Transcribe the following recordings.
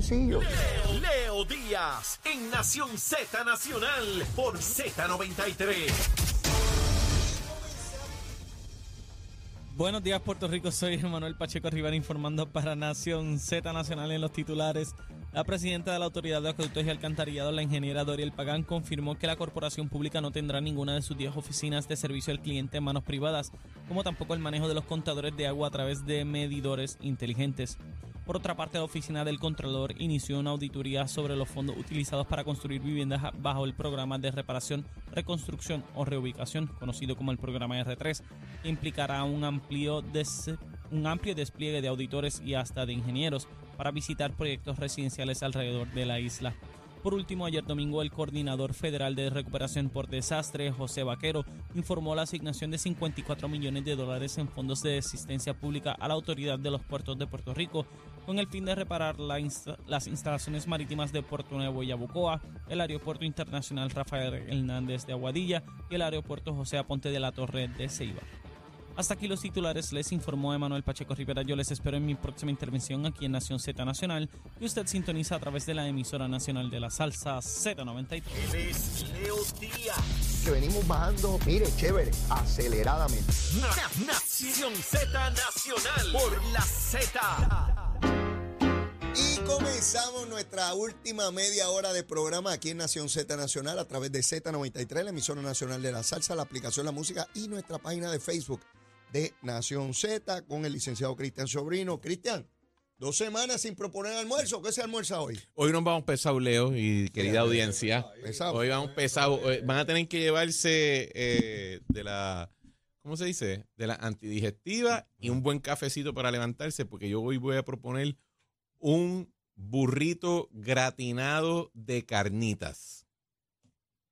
sencillo. Leo, Leo Díaz en Nación Z Nacional por Z93. Buenos días, Puerto Rico. Soy Manuel Pacheco Rivera informando para Nación Z Nacional en los titulares. La presidenta de la Autoridad de Acueductos y Alcantarillado, la ingeniera Doriel Pagán, confirmó que la corporación pública no tendrá ninguna de sus 10 oficinas de servicio al cliente en manos privadas, como tampoco el manejo de los contadores de agua a través de medidores inteligentes. Por otra parte, la oficina del Contralor inició una auditoría sobre los fondos utilizados para construir viviendas bajo el programa de reparación, reconstrucción o reubicación, conocido como el programa R3, que implicará un amplio, des- un amplio despliegue de auditores y hasta de ingenieros para visitar proyectos residenciales alrededor de la isla. Por último, ayer domingo, el coordinador federal de recuperación por desastre, José Vaquero, informó la asignación de 54 millones de dólares en fondos de asistencia pública a la Autoridad de los Puertos de Puerto Rico, con el fin de reparar la insta- las instalaciones marítimas de Puerto Nuevo y Yabucoa, el Aeropuerto Internacional Rafael Hernández de Aguadilla y el Aeropuerto José Aponte de la Torre de Ceiba. Hasta aquí los titulares, les informó Emanuel Pacheco Rivera. Yo les espero en mi próxima intervención aquí en Nación Z Nacional, que usted sintoniza a través de la emisora nacional de la salsa Z93. Él es Leo Díaz. Que venimos bajando, mire, chévere, aceleradamente. Na- Nación Z Nacional por la Z. Y comenzamos nuestra última media hora de programa aquí en Nación Z Nacional a través de Z93, la emisora nacional de la salsa, la aplicación La Música y nuestra página de Facebook de Nación Z con el licenciado Cristian Sobrino. Cristian, dos semanas sin proponer almuerzo. ¿Qué se almuerza hoy? Hoy nos vamos pesados, Leo, y querida audiencia. Pesado. Hoy vamos pesados. Hoy Van a tener que llevarse eh, de la, ¿cómo se dice? De la antidigestiva y un buen cafecito para levantarse, porque yo hoy voy a proponer un burrito gratinado de carnitas.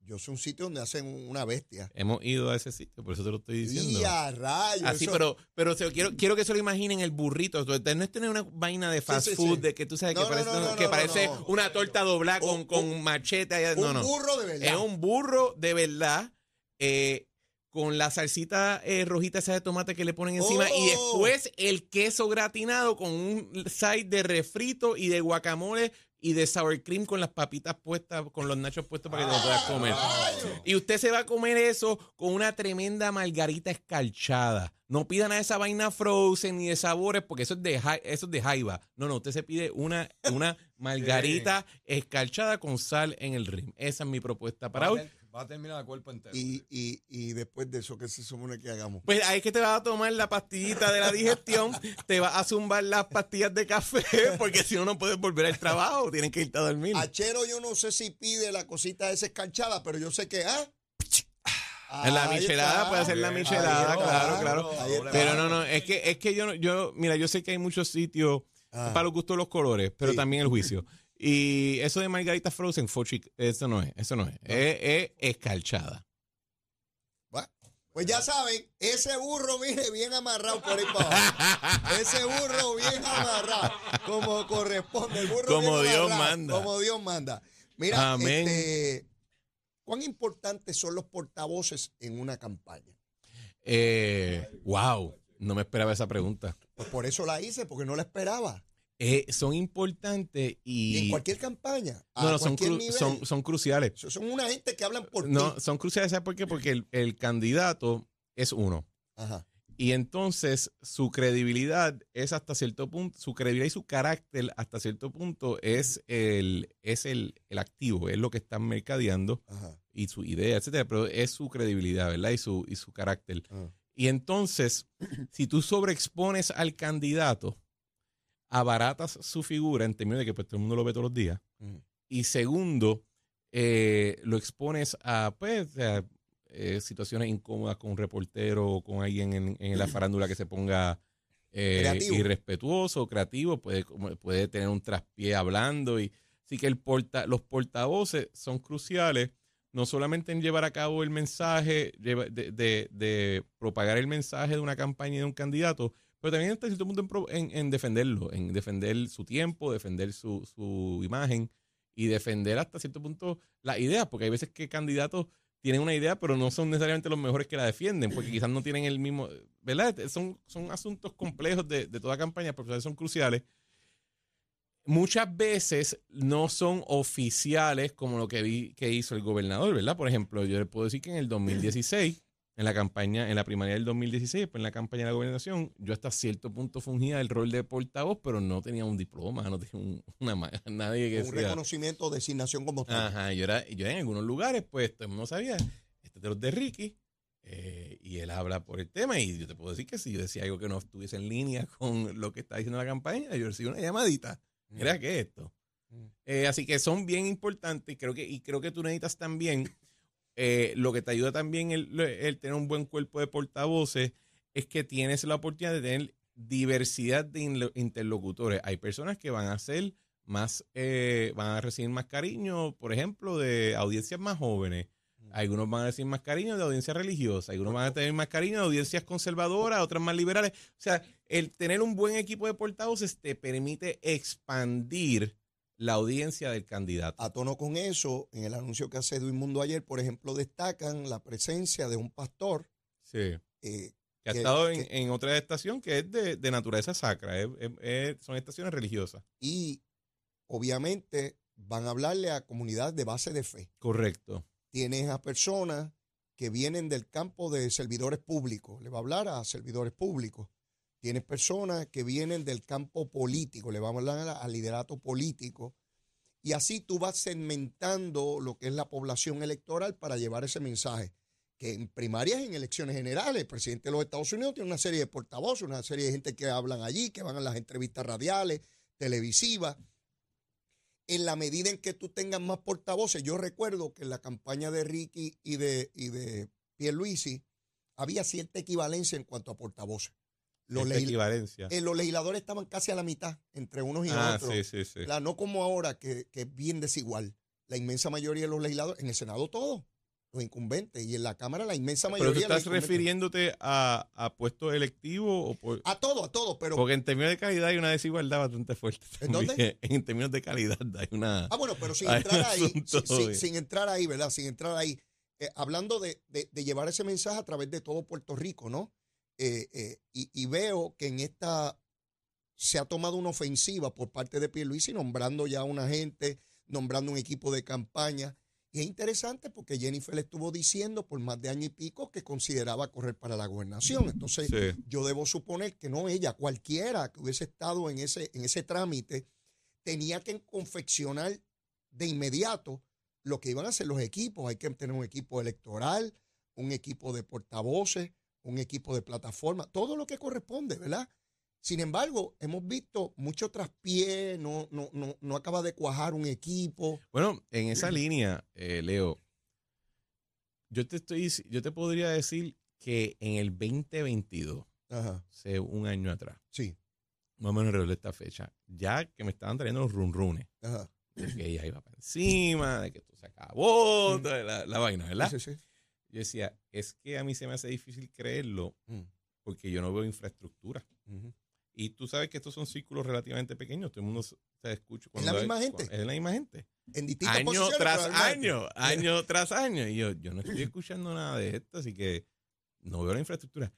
Yo soy un sitio donde hacen una bestia. Hemos ido a ese sitio, por eso te lo estoy diciendo. Y a rayos. Así, eso- pero, pero quiero, quiero que se lo imaginen el burrito. No es tener una vaina de fast sí, food, sí. de que tú sabes No, que parece, no, no, que parece una torta doblada con, con machete. allá. un No, no. burro de verdad. Es un burro de verdad. eh, con la salsita eh, rojita esa de tomate que le ponen encima y Oh. después el queso gratinado con un side de refrito y de guacamole y de sour cream con las papitas puestas, con los nachos puestos para que te lo puedas comer. Y usted se va a comer eso con una tremenda margarita escarchada. No pidan a esa vaina frozen ni de sabores porque eso es de, eso es de jaiba. No, no, usted se pide una, una margarita escarchada con sal en el rim. Esa es mi propuesta para hoy. Va a terminar el cuerpo entero. Y, y, y después de eso, ¿qué se supone que hagamos? Pues ahí es que te vas a tomar la pastillita de la digestión, te vas a zumbar las pastillas de café, porque si no, no puedes volver al trabajo, tienen que irte a dormir. Achero, yo no sé si pide la cosita esa escarchada, pero yo sé que, ¿ah? En la michelada está. puede ser la michelada, claro, claro. Pero no, no, es que, es que yo, no- yo, mira, yo sé que hay muchos sitios Ah. para los gustos de los colores, pero Sí. también el juicio. Y eso de margarita frozen, fochi, eso no es, eso no es. Es, es escarchada. Pues ya saben, ese burro, mire, bien amarrado por ahí para abajo. Ese burro bien amarrado, como corresponde. El burro Como bien Dios amarrado, manda. Como Dios manda. Mira, Amén. este, ¿cuán importantes son los portavoces en una campaña? Eh, wow, no me esperaba esa pregunta. Pues por eso la hice, porque no la esperaba. Eh, son importantes Y, en y... cualquier campaña, a No, no, son, cualquier cru- nivel. son, son cruciales. son una gente que hablan por No, ti. son cruciales, ¿sabes por qué? Porque el, el candidato es uno. Ajá. Y entonces su credibilidad es hasta cierto punto, su credibilidad y su carácter hasta cierto punto es el, es el, el activo, es lo que están mercadeando Ajá. y su idea, etcétera, pero es su credibilidad, ¿verdad? Y su, y su carácter. Y entonces, si tú sobreexpones al candidato, abaratas su figura en términos de que pues, todo el mundo lo ve todos los días. Y segundo, eh, lo expones a pues, a, eh, situaciones incómodas con un reportero o con alguien en, en la farándula que se ponga eh, irrespetuoso, creativo, puede, puede tener un traspié hablando. y Así que el porta, los portavoces son cruciales, no solamente en llevar a cabo el mensaje, de- de propagar el mensaje de una campaña y de un candidato, pero también hasta cierto punto en, en- en defenderlo, en defender su tiempo, defender su, su imagen y defender hasta cierto punto las ideas, porque hay veces que candidatos tienen una idea, pero no son necesariamente los mejores que la defienden, porque quizás no tienen el mismo, ¿verdad? Son, son asuntos complejos de, de toda campaña, pero son cruciales. muchas veces no son oficiales como lo que vi que hizo el gobernador, ¿verdad? Por ejemplo, yo le puedo decir que en el 2016, en la campaña, en la primaria del 2016, pues en la campaña de la gobernación, yo hasta cierto punto fungía el rol de portavoz, pero no tenía un diploma, no tenía un- una, nadie que Un sea- reconocimiento de designación como tal. Ajá, yo, era, yo en algunos lugares, pues, mundo sabía, este es de los de Ricky, eh, y él habla por el tema, y yo te puedo decir que si yo decía algo que no estuviese en línea con lo que está diciendo la campaña, yo recibí una llamadita. Mira, ¿qué es esto? Mm. Eh, así que son bien importantes, creo que, y creo que tú necesitas también, eh, lo que te ayuda también el, el tener un buen cuerpo de portavoces, es que tienes la oportunidad de tener diversidad de interlocutores. Hay personas que van a ser más, eh, van a recibir más cariño, por ejemplo, de audiencias más jóvenes. Algunos van a recibir más cariño de audiencias religiosas, algunos van a tener más cariño de audiencias conservadoras, otras más liberales. O sea, el tener un buen equipo de portavoces te permite expandir la audiencia del candidato. A tono con eso, en el anuncio que hace Edwin Mundo ayer, por ejemplo, destacan la presencia de un pastor Sí. eh, Que ha Que- estado en, que- en otra estación que es de, de naturaleza sacra, es- es- es- son estaciones religiosas. y obviamente van a hablarle a comunidades de base de fe. Correcto. Tienes a personas que vienen del campo de servidores públicos, le va a hablar a servidores públicos. Tienes personas que vienen del campo político, le va a hablar a, a liderato político. Y así tú vas segmentando lo que es la población electoral para llevar ese mensaje. Que en primarias y en elecciones generales, el presidente de los Estados Unidos tiene una serie de portavoces, una serie de gente que hablan allí, que van a las entrevistas radiales, televisivas. En la medida en que tú tengas más portavoces, yo recuerdo que en la campaña de Ricky y de, y de Pierluisi había cierta equivalencia en cuanto a portavoces. Los, Esta legis- equivalencia. eh, los legisladores estaban casi a la mitad entre unos y ah, otros. sí, sí, sí. La- no como ahora, que, que es bien desigual. La inmensa mayoría de los legisladores, en el Senado todos, los incumbentes, y en la Cámara la inmensa Pero tú mayoría. de los estás refiriéndote a, a puestos electivos o por- A todo, a todo, pero. porque en términos de calidad hay una desigualdad bastante fuerte. ¿En dónde? En términos de calidad hay una... Ah, bueno, pero sin entrar ahí, asunto, sin, sin- sin entrar ahí, ¿verdad? Sin entrar ahí. Eh, hablando de, de- de llevar ese mensaje a través de todo Puerto Rico, ¿no? Eh, eh, y, y veo que en esta se ha tomado una ofensiva por parte de Pierluisi nombrando ya a una gente, nombrando un equipo de campaña. Y es interesante porque Jennifer le estuvo diciendo por más de año y pico que consideraba correr para la gobernación. Entonces, Sí. yo debo suponer que no ella, cualquiera que hubiese estado en ese, en ese trámite, tenía que confeccionar de inmediato lo que iban a hacer los equipos. Hay que tener un equipo electoral, un equipo de portavoces, un equipo de plataforma, todo lo que corresponde, ¿verdad? Sin embargo, hemos visto mucho traspié, no, no, no, no acaba de cuajar un equipo. Bueno, en esa línea, eh, Leo, yo te estoy, yo te podría decir que en el 2022, Ajá, hace un año atrás, sí, más o menos alrededor de esta fecha, ya que me estaban trayendo los runrunes, ajá. de que ella iba para encima, de que esto se acabó, toda la, la vaina, ¿verdad? Sí, sí, sí. Yo decía, es que a mí se me hace difícil creerlo Mm. porque yo no veo infraestructura. Y tú sabes que estos son círculos relativamente pequeños. Todo el mundo se escucha. ¿Es la cuando misma hay- gente? Es la misma gente. En distintas Año tras año, año tras año. Y yo, yo no estoy escuchando nada de esto, así que no veo la infraestructura.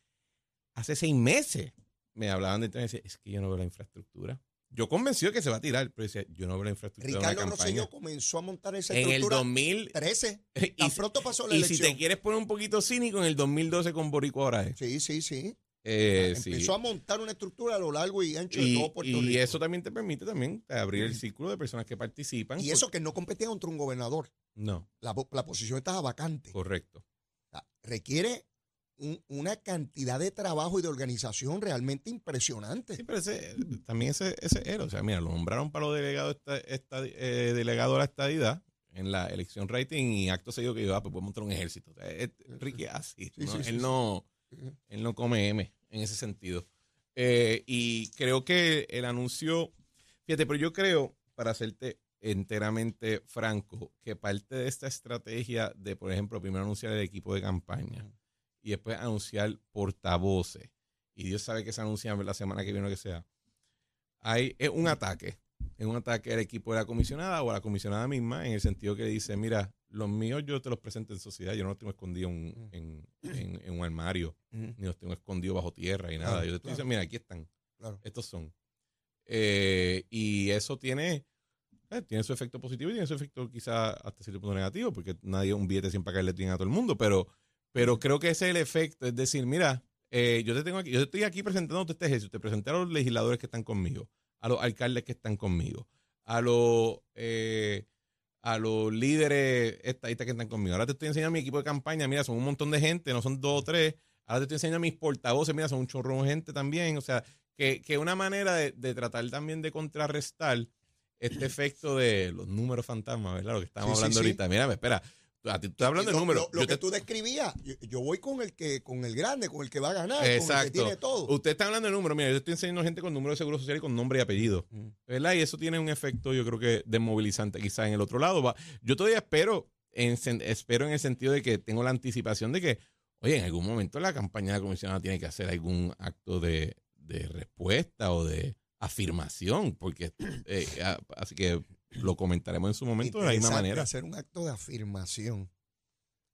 Hace seis meses me hablaban de esto y me decían, es que yo no veo la infraestructura. Yo convencido que se va a tirar, pero decía, yo no veo la infraestructura de Ricardo. Rosselló comenzó a montar esa En el estructura 2000, 13. y, Tan si- pronto pasó la y si elección. te quieres poner un poquito cínico, en el 2012 con Boricua es. Sí, sí, sí. Eh, sí. Empezó a montar una estructura a lo largo y ancho de Y, todo Puerto y Rico. eso también te permite también abrir el círculo de personas que participan. y eso que no competía contra un gobernador. No, La, po- la posición estaba vacante. correcto. O sea, requiere un- una cantidad de trabajo y de organización realmente impresionante. Sí, pero ese, también ese, ese era. O sea, mira, lo nombraron para los delegados esta, esta, eh, delegado a la estadidad en la elección rating y acto seguido que yo, ah, pues puedo montar un ejército. O sea, es- Ricky así. Sí, ¿no? sí, sí, él, no, él no come M en ese sentido. Eh, y creo que el anuncio, fíjate, pero yo creo, para hacerte enteramente franco, que parte de esta estrategia de, por ejemplo, primero anunciar el equipo de campaña y después anunciar portavoces, y Dios sabe que se anuncia la semana que viene o que sea, hay es un ataque, es un ataque al equipo de la comisionada o a la comisionada misma, en el sentido que dice, mira, los míos yo te los presento en sociedad, yo no los tengo escondidos en, en- en- en un armario, Ujú. ni los tengo escondidos bajo tierra y nada. Claro, yo te estoy claro. diciendo, mira, aquí están, Claro. estos son. Eh, y eso tiene, eh, tiene su efecto positivo y tiene su efecto quizá hasta cierto punto negativo, porque nadie un billete sin pagarle bien a todo el mundo, pero, pero creo que ese es el efecto, es decir, mira, eh, yo te tengo aquí, yo estoy aquí presentando este ejercicio, te presenté a los legisladores que están conmigo, a los alcaldes que están conmigo, a los eh, a los líderes estadistas que están conmigo. Ahora te estoy enseñando a mi equipo de campaña, mira, son un montón de gente, no son dos o tres. Ahora te estoy enseñando a mis portavoces, mira, son un chorro de gente también. O sea, que, que una manera de, de tratar también de contrarrestar este efecto de los números fantasmas, ¿verdad? Lo que estábamos Sí, sí, hablando sí. ahorita. Mira, espera, a ti tú estás hablando de números. Lo, que te- tú describías, yo, yo voy con el que, con el grande, con el que va a ganar, con el que Exacto. tiene todo. Usted está hablando de números. Mira, yo estoy enseñando gente con número de seguro social y con nombre y apellido. Mm. ¿Verdad? Y eso tiene un efecto, yo creo que desmovilizante quizás en el otro lado. Va- Yo todavía espero en, espero en el sentido de que tengo la anticipación de que, oye, en algún momento la campaña de la comisionada tiene que hacer algún acto de, de respuesta o de afirmación, porque eh, así que lo comentaremos en su momento de la misma manera. hacer un acto de afirmación.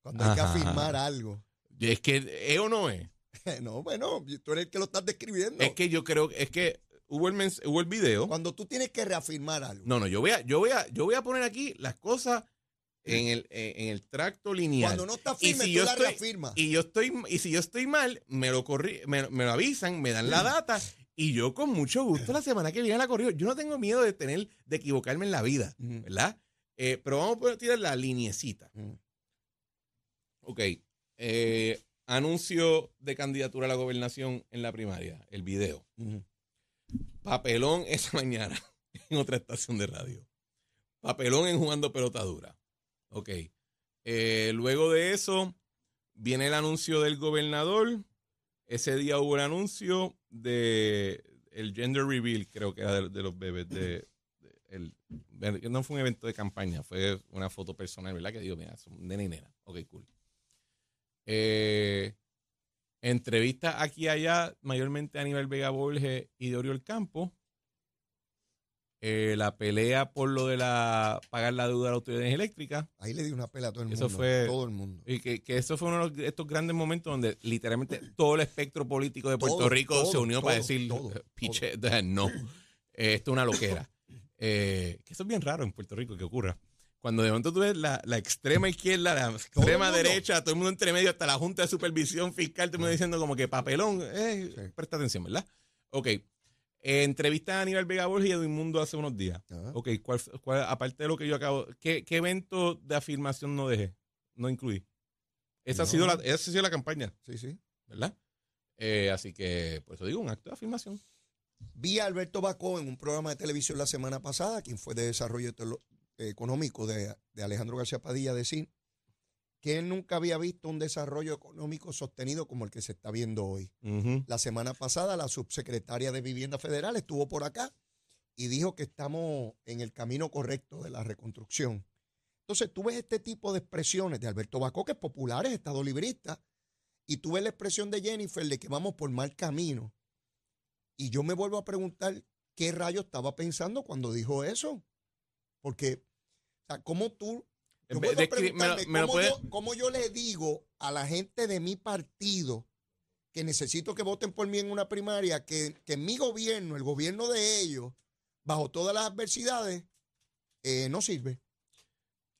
Cuando hay que afirmar algo. Y es que, ¿es o no es? No, bueno, tú eres el que lo estás describiendo. Es que yo creo, es que hubo el, mens- hubo el video. Cuando tú tienes que reafirmar algo. No, no, yo voy a, yo voy a, yo voy a poner aquí las cosas en el, en, el tracto lineal. Cuando no está Y firme, si tú yo la estoy- reafirmas. Y yo estoy, y si yo estoy mal, me lo corri, me, me lo avisan, me dan la data, y yo con mucho gusto la semana que viene la corrijo. Yo no tengo miedo de tener, de equivocarme en la vida. ¿verdad? Eh, pero vamos a tirar la liniecita. Ok. eh, anuncio de candidatura a la gobernación en la primaria, el video. Papelón esa mañana en otra estación de radio. Papelón en jugando pelota dura. Ok. Eh, luego de eso, viene el anuncio del gobernador. Ese día hubo el anuncio de el gender reveal, creo que era de, los bebés de- el, no fue un evento de campaña, fue una foto personal, ¿verdad? Que digo, mira, son nena y nena. Ok, cool. Eh, entrevistas aquí y allá, mayormente a nivel Vega Borges y de Oriol Campo. Eh, la pelea por lo de la pagar la deuda de la autoridad eléctrica. Ahí le di una pela a todo el Eso mundo. fue- Todo el mundo. Y que, que eso fue uno de los- estos grandes momentos donde literalmente todo el espectro político de Puerto Todo, Rico se todo, unió para todo, decir, todo, eh, piche, no, eh, esto es una loquera. Eh, que eso es bien raro en Puerto Rico que ocurra. Cuando de momento tú ves la, la extrema izquierda, la extrema derecha, todo el mundo entre medio, hasta la Junta de Supervisión Fiscal, todo el mundo diciendo como que papelón, eh, Sí. presta atención, ¿verdad? Ok. Eh, entrevista a Aníbal Vega Borges y Edwin Mundo hace unos días. Ajá. Ok, ¿cuál, cuál- aparte de lo que yo acabo, ¿qué, qué evento de afirmación no dejé? No incluí. Esa, ha, sido la, esa ha sido la campaña, Sí, sí. ¿verdad? Eh, así que, por eso digo, un acto de afirmación. Vi a Alberto Bacó en un programa de televisión la semana pasada, quien fue de desarrollo telo- económico de, de Alejandro García Padilla, decir que él nunca había visto un desarrollo económico sostenido como el que se está viendo hoy. La semana pasada la subsecretaria de Vivienda Federal estuvo por acá y dijo que estamos en el camino correcto de la reconstrucción. Entonces tú ves este tipo de expresiones de Alberto Bacó, que es popular, es estado librista, y tú ves la expresión de Jennifer de que vamos por mal camino. Y yo me vuelvo a preguntar qué rayo estaba pensando cuando dijo eso. Porque, o sea, ¿cómo tú... Yo me lo- preguntarme me lo cómo, puede- yo, cómo yo le digo a la gente de mi partido que necesito que voten por mí en una primaria, que, que mi gobierno, el gobierno de ellos, bajo todas las adversidades, eh, no sirve.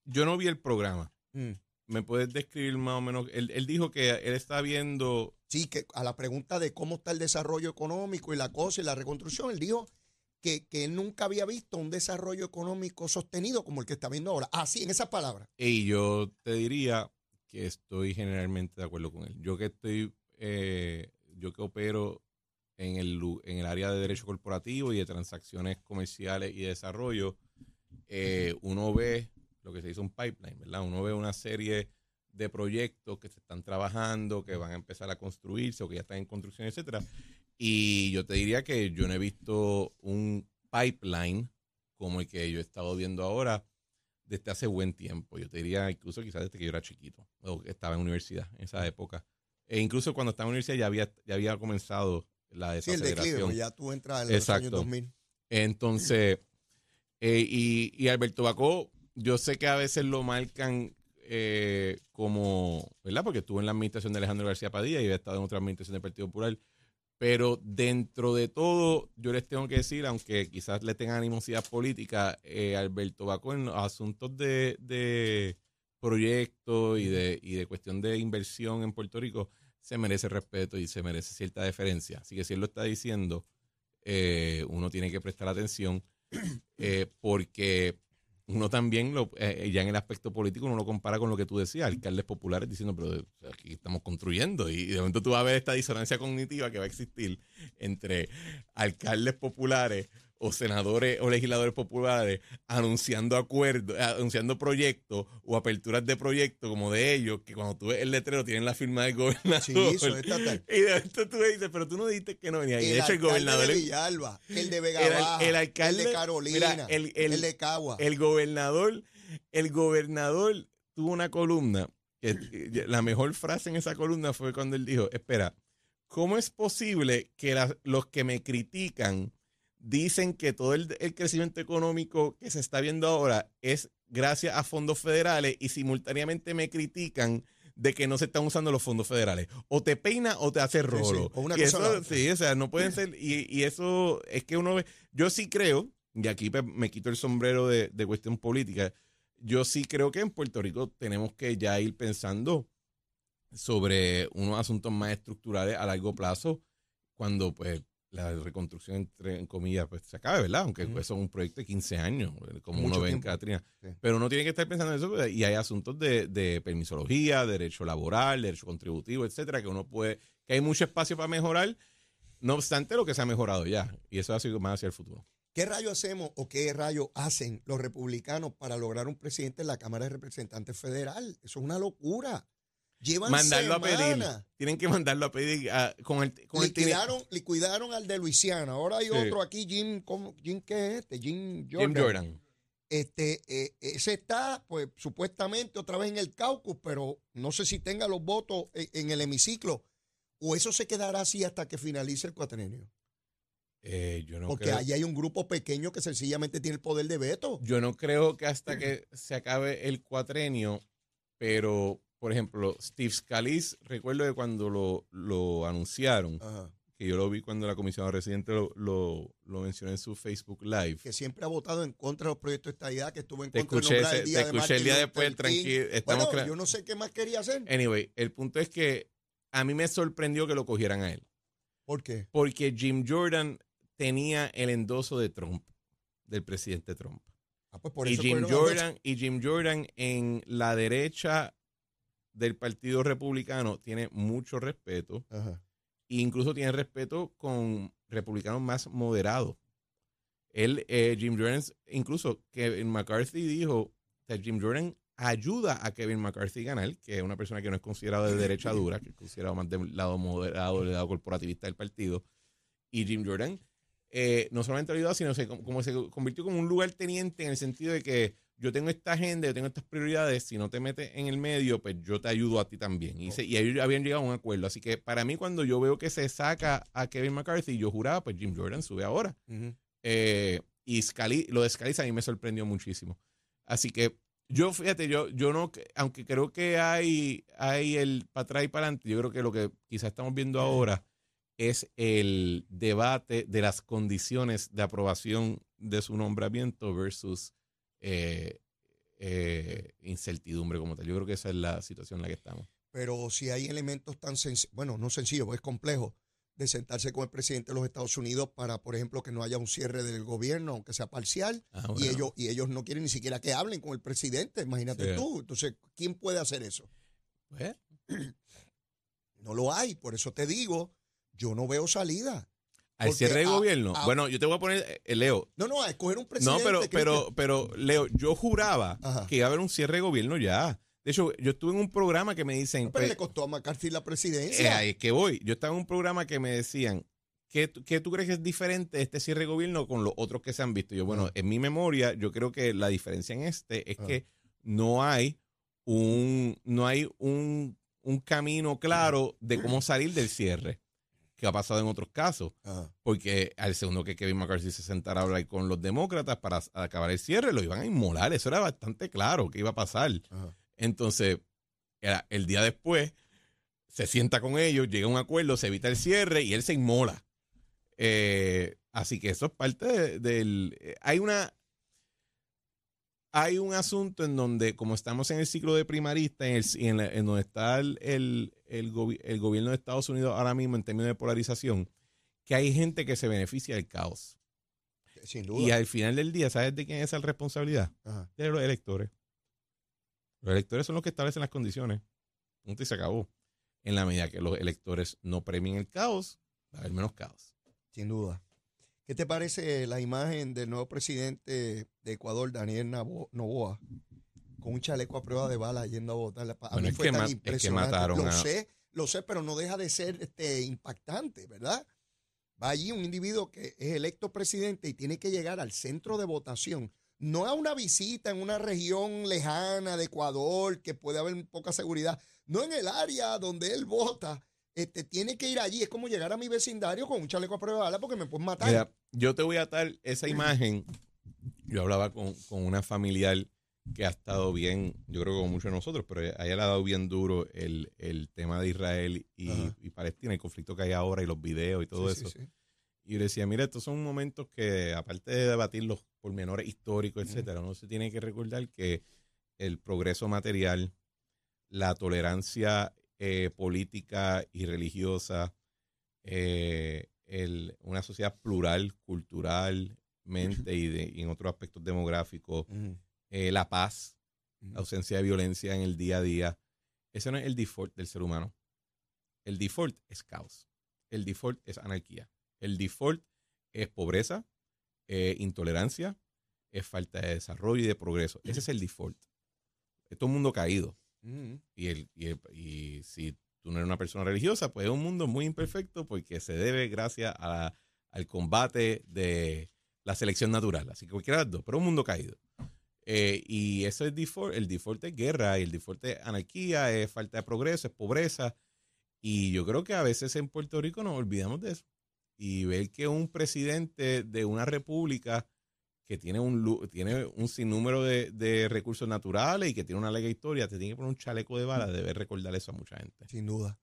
Yo no vi el programa. Mm. ¿Me puedes describir más o menos? Él, él dijo que él está viendo. Sí, que a la pregunta de cómo está el desarrollo económico y la cosa y la reconstrucción, él dijo que, que él nunca había visto un desarrollo económico sostenido como el que está viendo ahora. Así, en esas palabras. Y yo te diría que estoy generalmente de acuerdo con él. Yo que estoy. eh, yo que opero en el, en el área de derecho corporativo y de transacciones comerciales y de desarrollo, eh, uno ve lo que se dice un pipeline, ¿verdad? Uno ve una serie de proyectos que se están trabajando, que van a empezar a construirse o que ya están en construcción, etcétera. Y yo te diría que yo no he visto un pipeline como el que yo he estado viendo ahora desde hace buen tiempo. Yo te diría incluso quizás desde que yo era chiquito o estaba en universidad en esa época. E incluso cuando estaba en universidad ya había, ya había comenzado la Sí, el declive, desaceleración. ya tú entras en los Exacto. años 2000. Entonces, eh, y, y Alberto Bacó, yo sé que a veces lo marcan eh, como, ¿verdad? Porque estuvo en la administración de Alejandro García Padilla y había estado en otra administración del Partido Popular. Pero dentro de todo, yo les tengo que decir, aunque quizás le tengan animosidad política, eh, Alberto Baco en asuntos de, de proyectos y de, y de cuestión de inversión en Puerto Rico, se merece respeto y se merece cierta deferencia. Así que si él lo está diciendo, eh, uno tiene que prestar atención eh, porque uno también, lo, eh, ya en el aspecto político, uno lo compara con lo que tú decías, alcaldes populares diciendo, pero aquí estamos construyendo. Y de momento tú vas a ver esta disonancia cognitiva que va a existir entre alcaldes populares o senadores o legisladores populares anunciando acuerdos, anunciando proyectos o aperturas de proyectos como de ellos, que cuando tú ves el letrero tienen la firma del gobernador. Sí, eso es estatal. Y de momento tú dices, pero tú no dijiste que no venía. Y de hecho, el gobernador. de Villalba, el de Vega el Baja, el alcalde- el de Carolina, mira, el- el- el de Cagua. El gobernador, el gobernador tuvo una columna, que eh, la mejor frase en esa columna fue cuando él dijo, espera, ¿cómo es posible que la- los que me critican dicen que todo el, el crecimiento económico que se está viendo ahora es gracias a fondos federales y simultáneamente me critican de que no se están usando los fondos federales. O te peina o te hace sí, rolo. o una Y cosa eso- sí, o sea, no pueden ser. Y, y eso es que uno ve. Yo sí creo, y aquí pues, me quito el sombrero de, de cuestión política, yo sí creo que en Puerto Rico tenemos que ya ir pensando sobre unos asuntos más estructurales a largo plazo cuando pues la reconstrucción entre en comillas pues se acabe, ¿verdad? Aunque pues, son un proyecto de 15 años, como Mucho uno ve en. Catrina. Sí. Pero uno tiene que estar pensando en eso pues, y hay asuntos de, de permisología, derecho laboral, derecho contributivo, etcétera, que uno puede, que hay mucho espacio para mejorar, no obstante lo que se ha mejorado ya. Y eso ha sido más hacia el futuro. ¿Qué rayo hacemos o qué rayo hacen los republicanos para lograr un presidente en la Cámara de Representantes Federal? Eso es una locura. Llevan Mandarlo a pedir. Tienen que mandarlo a pedir ah, con el con el tiene- Liquidaron, liquidaron al de Luisiana. Ahora hay Sí. otro aquí, Jim, ¿cómo- Jim ¿qué es este? Jim Jordan. Jim Jordan. Este, eh, ese está, pues, supuestamente otra vez en el caucus, pero no sé si tenga los votos en, en el hemiciclo. O eso se quedará así hasta que finalice el cuatrenio. Eh, yo no Porque creo, allí hay un grupo pequeño que sencillamente tiene el poder de veto. yo no creo que hasta que se acabe el cuatrenio, pero por ejemplo, Steve Scalise, recuerdo que cuando lo, lo anunciaron, Ajá. que yo lo vi cuando la comisionada residente lo, lo, lo mencionó en su Facebook Live. Que siempre ha votado en contra de los proyectos de estadidad, que estuvo en Te contra escuché, de el día te de escuché el día después, tranquilo, estamos Bueno, yo no sé qué más quería hacer. Anyway, el punto es que a mí me sorprendió que lo cogieran a él. ¿Por qué? Porque Jim Jordan tenía el endoso de Trump, del presidente Trump. Ah, pues por y eso Jim. Jordan y Jim Jordan en la derecha del Partido Republicano tiene mucho respeto Ajá. e incluso tiene respeto con republicanos más moderados. Él, eh, Jim Jordan, incluso Kevin McCarthy dijo que Jim Jordan ayuda a Kevin McCarthy ganar, que es una persona que no es considerada de derecha dura, que es considerado más del lado moderado, del lado corporativista del partido. Y Jim Jordan eh, no solamente ayudó, sino se, como se convirtió como un lugar teniente en el sentido de que yo tengo esta agenda, yo tengo estas prioridades, si no te metes en el medio, pues yo te ayudo a ti también. Y, se- y ellos habían llegado a un acuerdo. Así que para mí, cuando yo veo que se saca a Kevin McCarthy, yo juraba, pues Jim Jordan sube ahora. Eh, y Scali- lo de Scalise a mí me sorprendió muchísimo. Así que yo, fíjate, yo, yo no, aunque creo que hay, hay el para atrás y para adelante, yo creo que lo que quizás estamos viendo ahora es el debate de las condiciones de aprobación de su nombramiento versus eh, eh, incertidumbre como tal. Yo creo que esa es la situación en la que estamos. Pero si hay elementos tan sencillos, bueno, no sencillos, es complejo, de sentarse con el presidente de los Estados Unidos para, por ejemplo, que no haya un cierre del gobierno, aunque sea parcial, Ah, y, ellos, y ellos no quieren ni siquiera que hablen con el presidente, imagínate Sí. tú. Entonces, ¿quién puede hacer eso? Pues, No lo hay, por eso te digo, yo no veo salida. Al cierre de gobierno. a- bueno, yo te voy a poner, eh, Leo, No, no, a escoger un No, presidente. pero, Cristian. pero, pero, Leo, yo juraba Ajá. que iba a haber un cierre de gobierno ya. De hecho, yo estuve en un programa que me dicen, No, pero pues, le costó a McCarthy la eh, presidencia. ahí es que voy. Yo estaba en un programa que me decían, ¿qué, tú- qué tú crees que es diferente este cierre de gobierno con los otros que se han visto? Yo, bueno, en mi memoria, yo creo que la diferencia en este es que no hay un, no hay un, un camino claro de cómo salir del cierre, que ha pasado en otros casos. Ajá. Porque al segundo que Kevin McCarthy se sentara a hablar con los demócratas para acabar el cierre, lo iban a inmolar. Eso era bastante claro que iba a pasar. Ajá. Entonces, era el día después, se sienta con ellos, llega a un acuerdo, se evita el cierre y él se inmola. Eh, así que eso es parte de- del... eh, Hay una... Hay un asunto en donde, como estamos en el ciclo de primarista, en, el, en, la- en donde está el, el, el el gobierno de Estados Unidos ahora mismo en términos de polarización, que hay gente que se beneficia del caos. Sin Y duda. al final del día, ¿sabes de quién es esa responsabilidad? Ajá. De los electores. Los electores son los que establecen las condiciones. Punto y se acabó. En la medida que los electores no premien el caos, va a haber menos caos. Sin duda. ¿Qué te parece la imagen del nuevo presidente de Ecuador, Daniel Noboa, con un chaleco a prueba de bala yendo a votar? A Bueno, mí es fue que tan ma- es que impresionante. mataron lo a- sé, lo sé, pero no deja de ser este, impactante, ¿verdad? Va allí un individuo que es electo presidente y tiene que llegar al centro de votación, no a una visita en una región lejana de Ecuador que puede haber poca seguridad, no en el área donde él vota. Este, tiene que ir allí, es como llegar a mi vecindario con un chaleco a prueba de bala porque me pueden matar. Mira, yo te voy a dar esa imagen. Yo hablaba con, con una familiar que ha estado bien, yo creo que con muchos de nosotros, pero a ella le ha dado bien duro el, el tema de Israel y, Palestina, el conflicto que hay ahora y los videos y todo Sí, eso. sí. Y yo decía, mira, estos son momentos que, aparte de debatir los pormenores históricos, etcétera, uno se tiene que recordar que el progreso material, la tolerancia eh, política y religiosa, eh, el- una sociedad plural, culturalmente y, de- y en otros aspectos demográficos. Eh, la paz, la ausencia de violencia en el día a día. Ese no es el default del ser humano. El default es caos. El default es anarquía. El default es pobreza, eh, intolerancia, es falta de desarrollo y de progreso. Ese es el default. Es todo un mundo caído. Y, el, y, el- y si tú no eres una persona religiosa, pues es un mundo muy imperfecto porque se debe gracias a al combate de la selección natural. Así que cualquiera de dos, pero un mundo caído. Eh, y eso es default, el default es guerra, el default es anarquía, es falta de progreso, es pobreza. Y yo creo que a veces en Puerto Rico nos olvidamos de eso. Y ver que un presidente de una república que tiene un, tiene un sinnúmero de, de recursos naturales y que tiene una larga historia, te tiene que poner un chaleco de bala, debe recordar eso a mucha gente. Sin duda.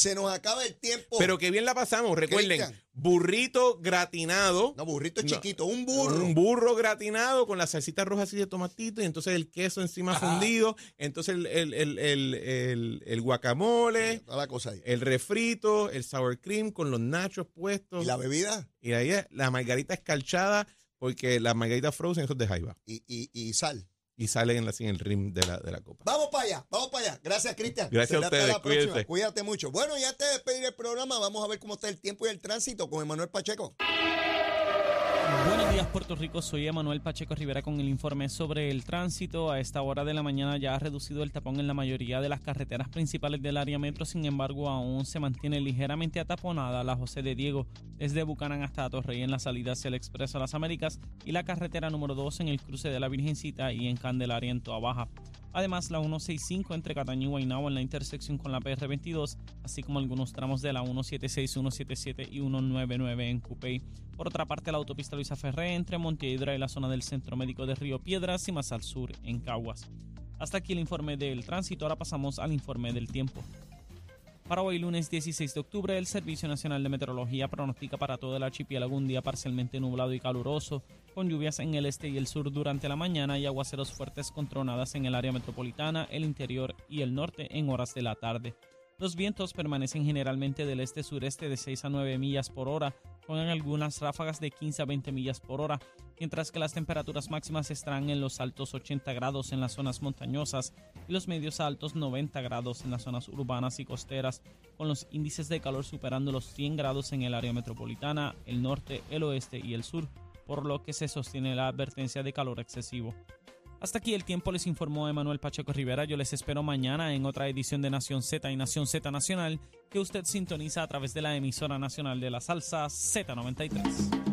Se nos acaba el tiempo. Pero que bien la pasamos, recuerden, burrito gratinado, No, burrito No. chiquito, un burro. un burro gratinado con la salsita roja así de tomatito y entonces el queso encima Ajá. fundido, entonces el, el, el, el, guacamole, Toda la cosa ahí. el refrito, el sour cream con los nachos puestos ¿Y la bebida? y ahí es la margarita escarchada porque la margarita frozen eso es de jaiba Y, y, y sal. Y salen así en el rim de la, de la copa. Vamos para allá, vamos para allá. Gracias, Cristian. Gracias a Será hasta ustedes, la próxima. cuídense. Cuídate mucho. Bueno, y antes de despedir el programa, vamos a ver cómo está el tiempo y el tránsito con Emanuel Pacheco. Buenos días Puerto Rico, soy Emanuel Pacheco Rivera con el informe sobre el tránsito. A esta hora de la mañana ya ha reducido el tapón en la mayoría de las carreteras principales del área metro, sin embargo aún se mantiene ligeramente ataponada la José de Diego desde Bucanán hasta Torrey en la salida hacia el Expreso a las Américas y la carretera número 2 en el cruce de la Virgencita y en Candelaria en Toa Baja. Además, la 165 entre Cataño y Guaynabo en la intersección con la PR22, así como algunos tramos de la 176, 177 y 199 en Cupey. Por otra parte, la autopista Luisa Ferré entre Montevideo y la zona del Centro Médico de Río Piedras y más al sur en Caguas. Hasta aquí el informe del tránsito, ahora pasamos al informe del tiempo. Para hoy lunes 16 de octubre, el Servicio Nacional de Meteorología pronostica para todo el archipiélago un día parcialmente nublado y caluroso, con lluvias en el este y el sur durante la mañana y aguaceros fuertes con tronadas en el área metropolitana, el interior y el norte en horas de la tarde. Los vientos permanecen generalmente del este-sureste de 6 a 9 millas por hora, con algunas ráfagas de 15 a 20 millas por hora, mientras que las temperaturas máximas estarán en los altos 80 grados en las zonas montañosas y los medios altos 90 grados en las zonas urbanas y costeras, con los índices de calor superando los 100 grados en el área metropolitana, el norte, el oeste y el sur, por lo que se sostiene la advertencia de calor excesivo. Hasta aquí el tiempo les informó Emanuel Pacheco Rivera. Yo les espero mañana en otra edición de Nación Z y Nación Z Nacional que usted sintoniza a través de la emisora nacional de la salsa Z93.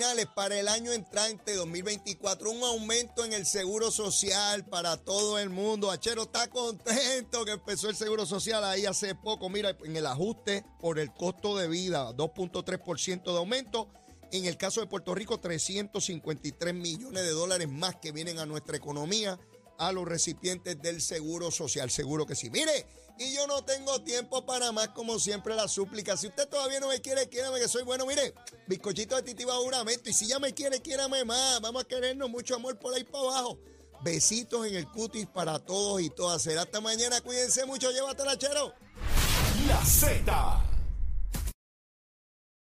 Finales para el año entrante 2024, un aumento en el seguro social para todo el mundo. Achero está contento que empezó el seguro social ahí hace poco. Mira, en el ajuste por el costo de vida, 2.3% de aumento. En el caso de Puerto Rico, 353 millones de dólares más que vienen a nuestra economía, a los recipientes del Seguro Social. Seguro que sí. Mire, y yo no tengo tiempo para más, como siempre, la súplica. Si usted todavía no me quiere, quiérame que soy bueno. Mire, bizcochito de titiba juramento. Y si ya me quiere, quiérame más. Vamos a querernos mucho amor por ahí para abajo. Besitos en el cutis para todos y todas. Será hasta mañana. Cuídense mucho. Llévatela, chero. La Z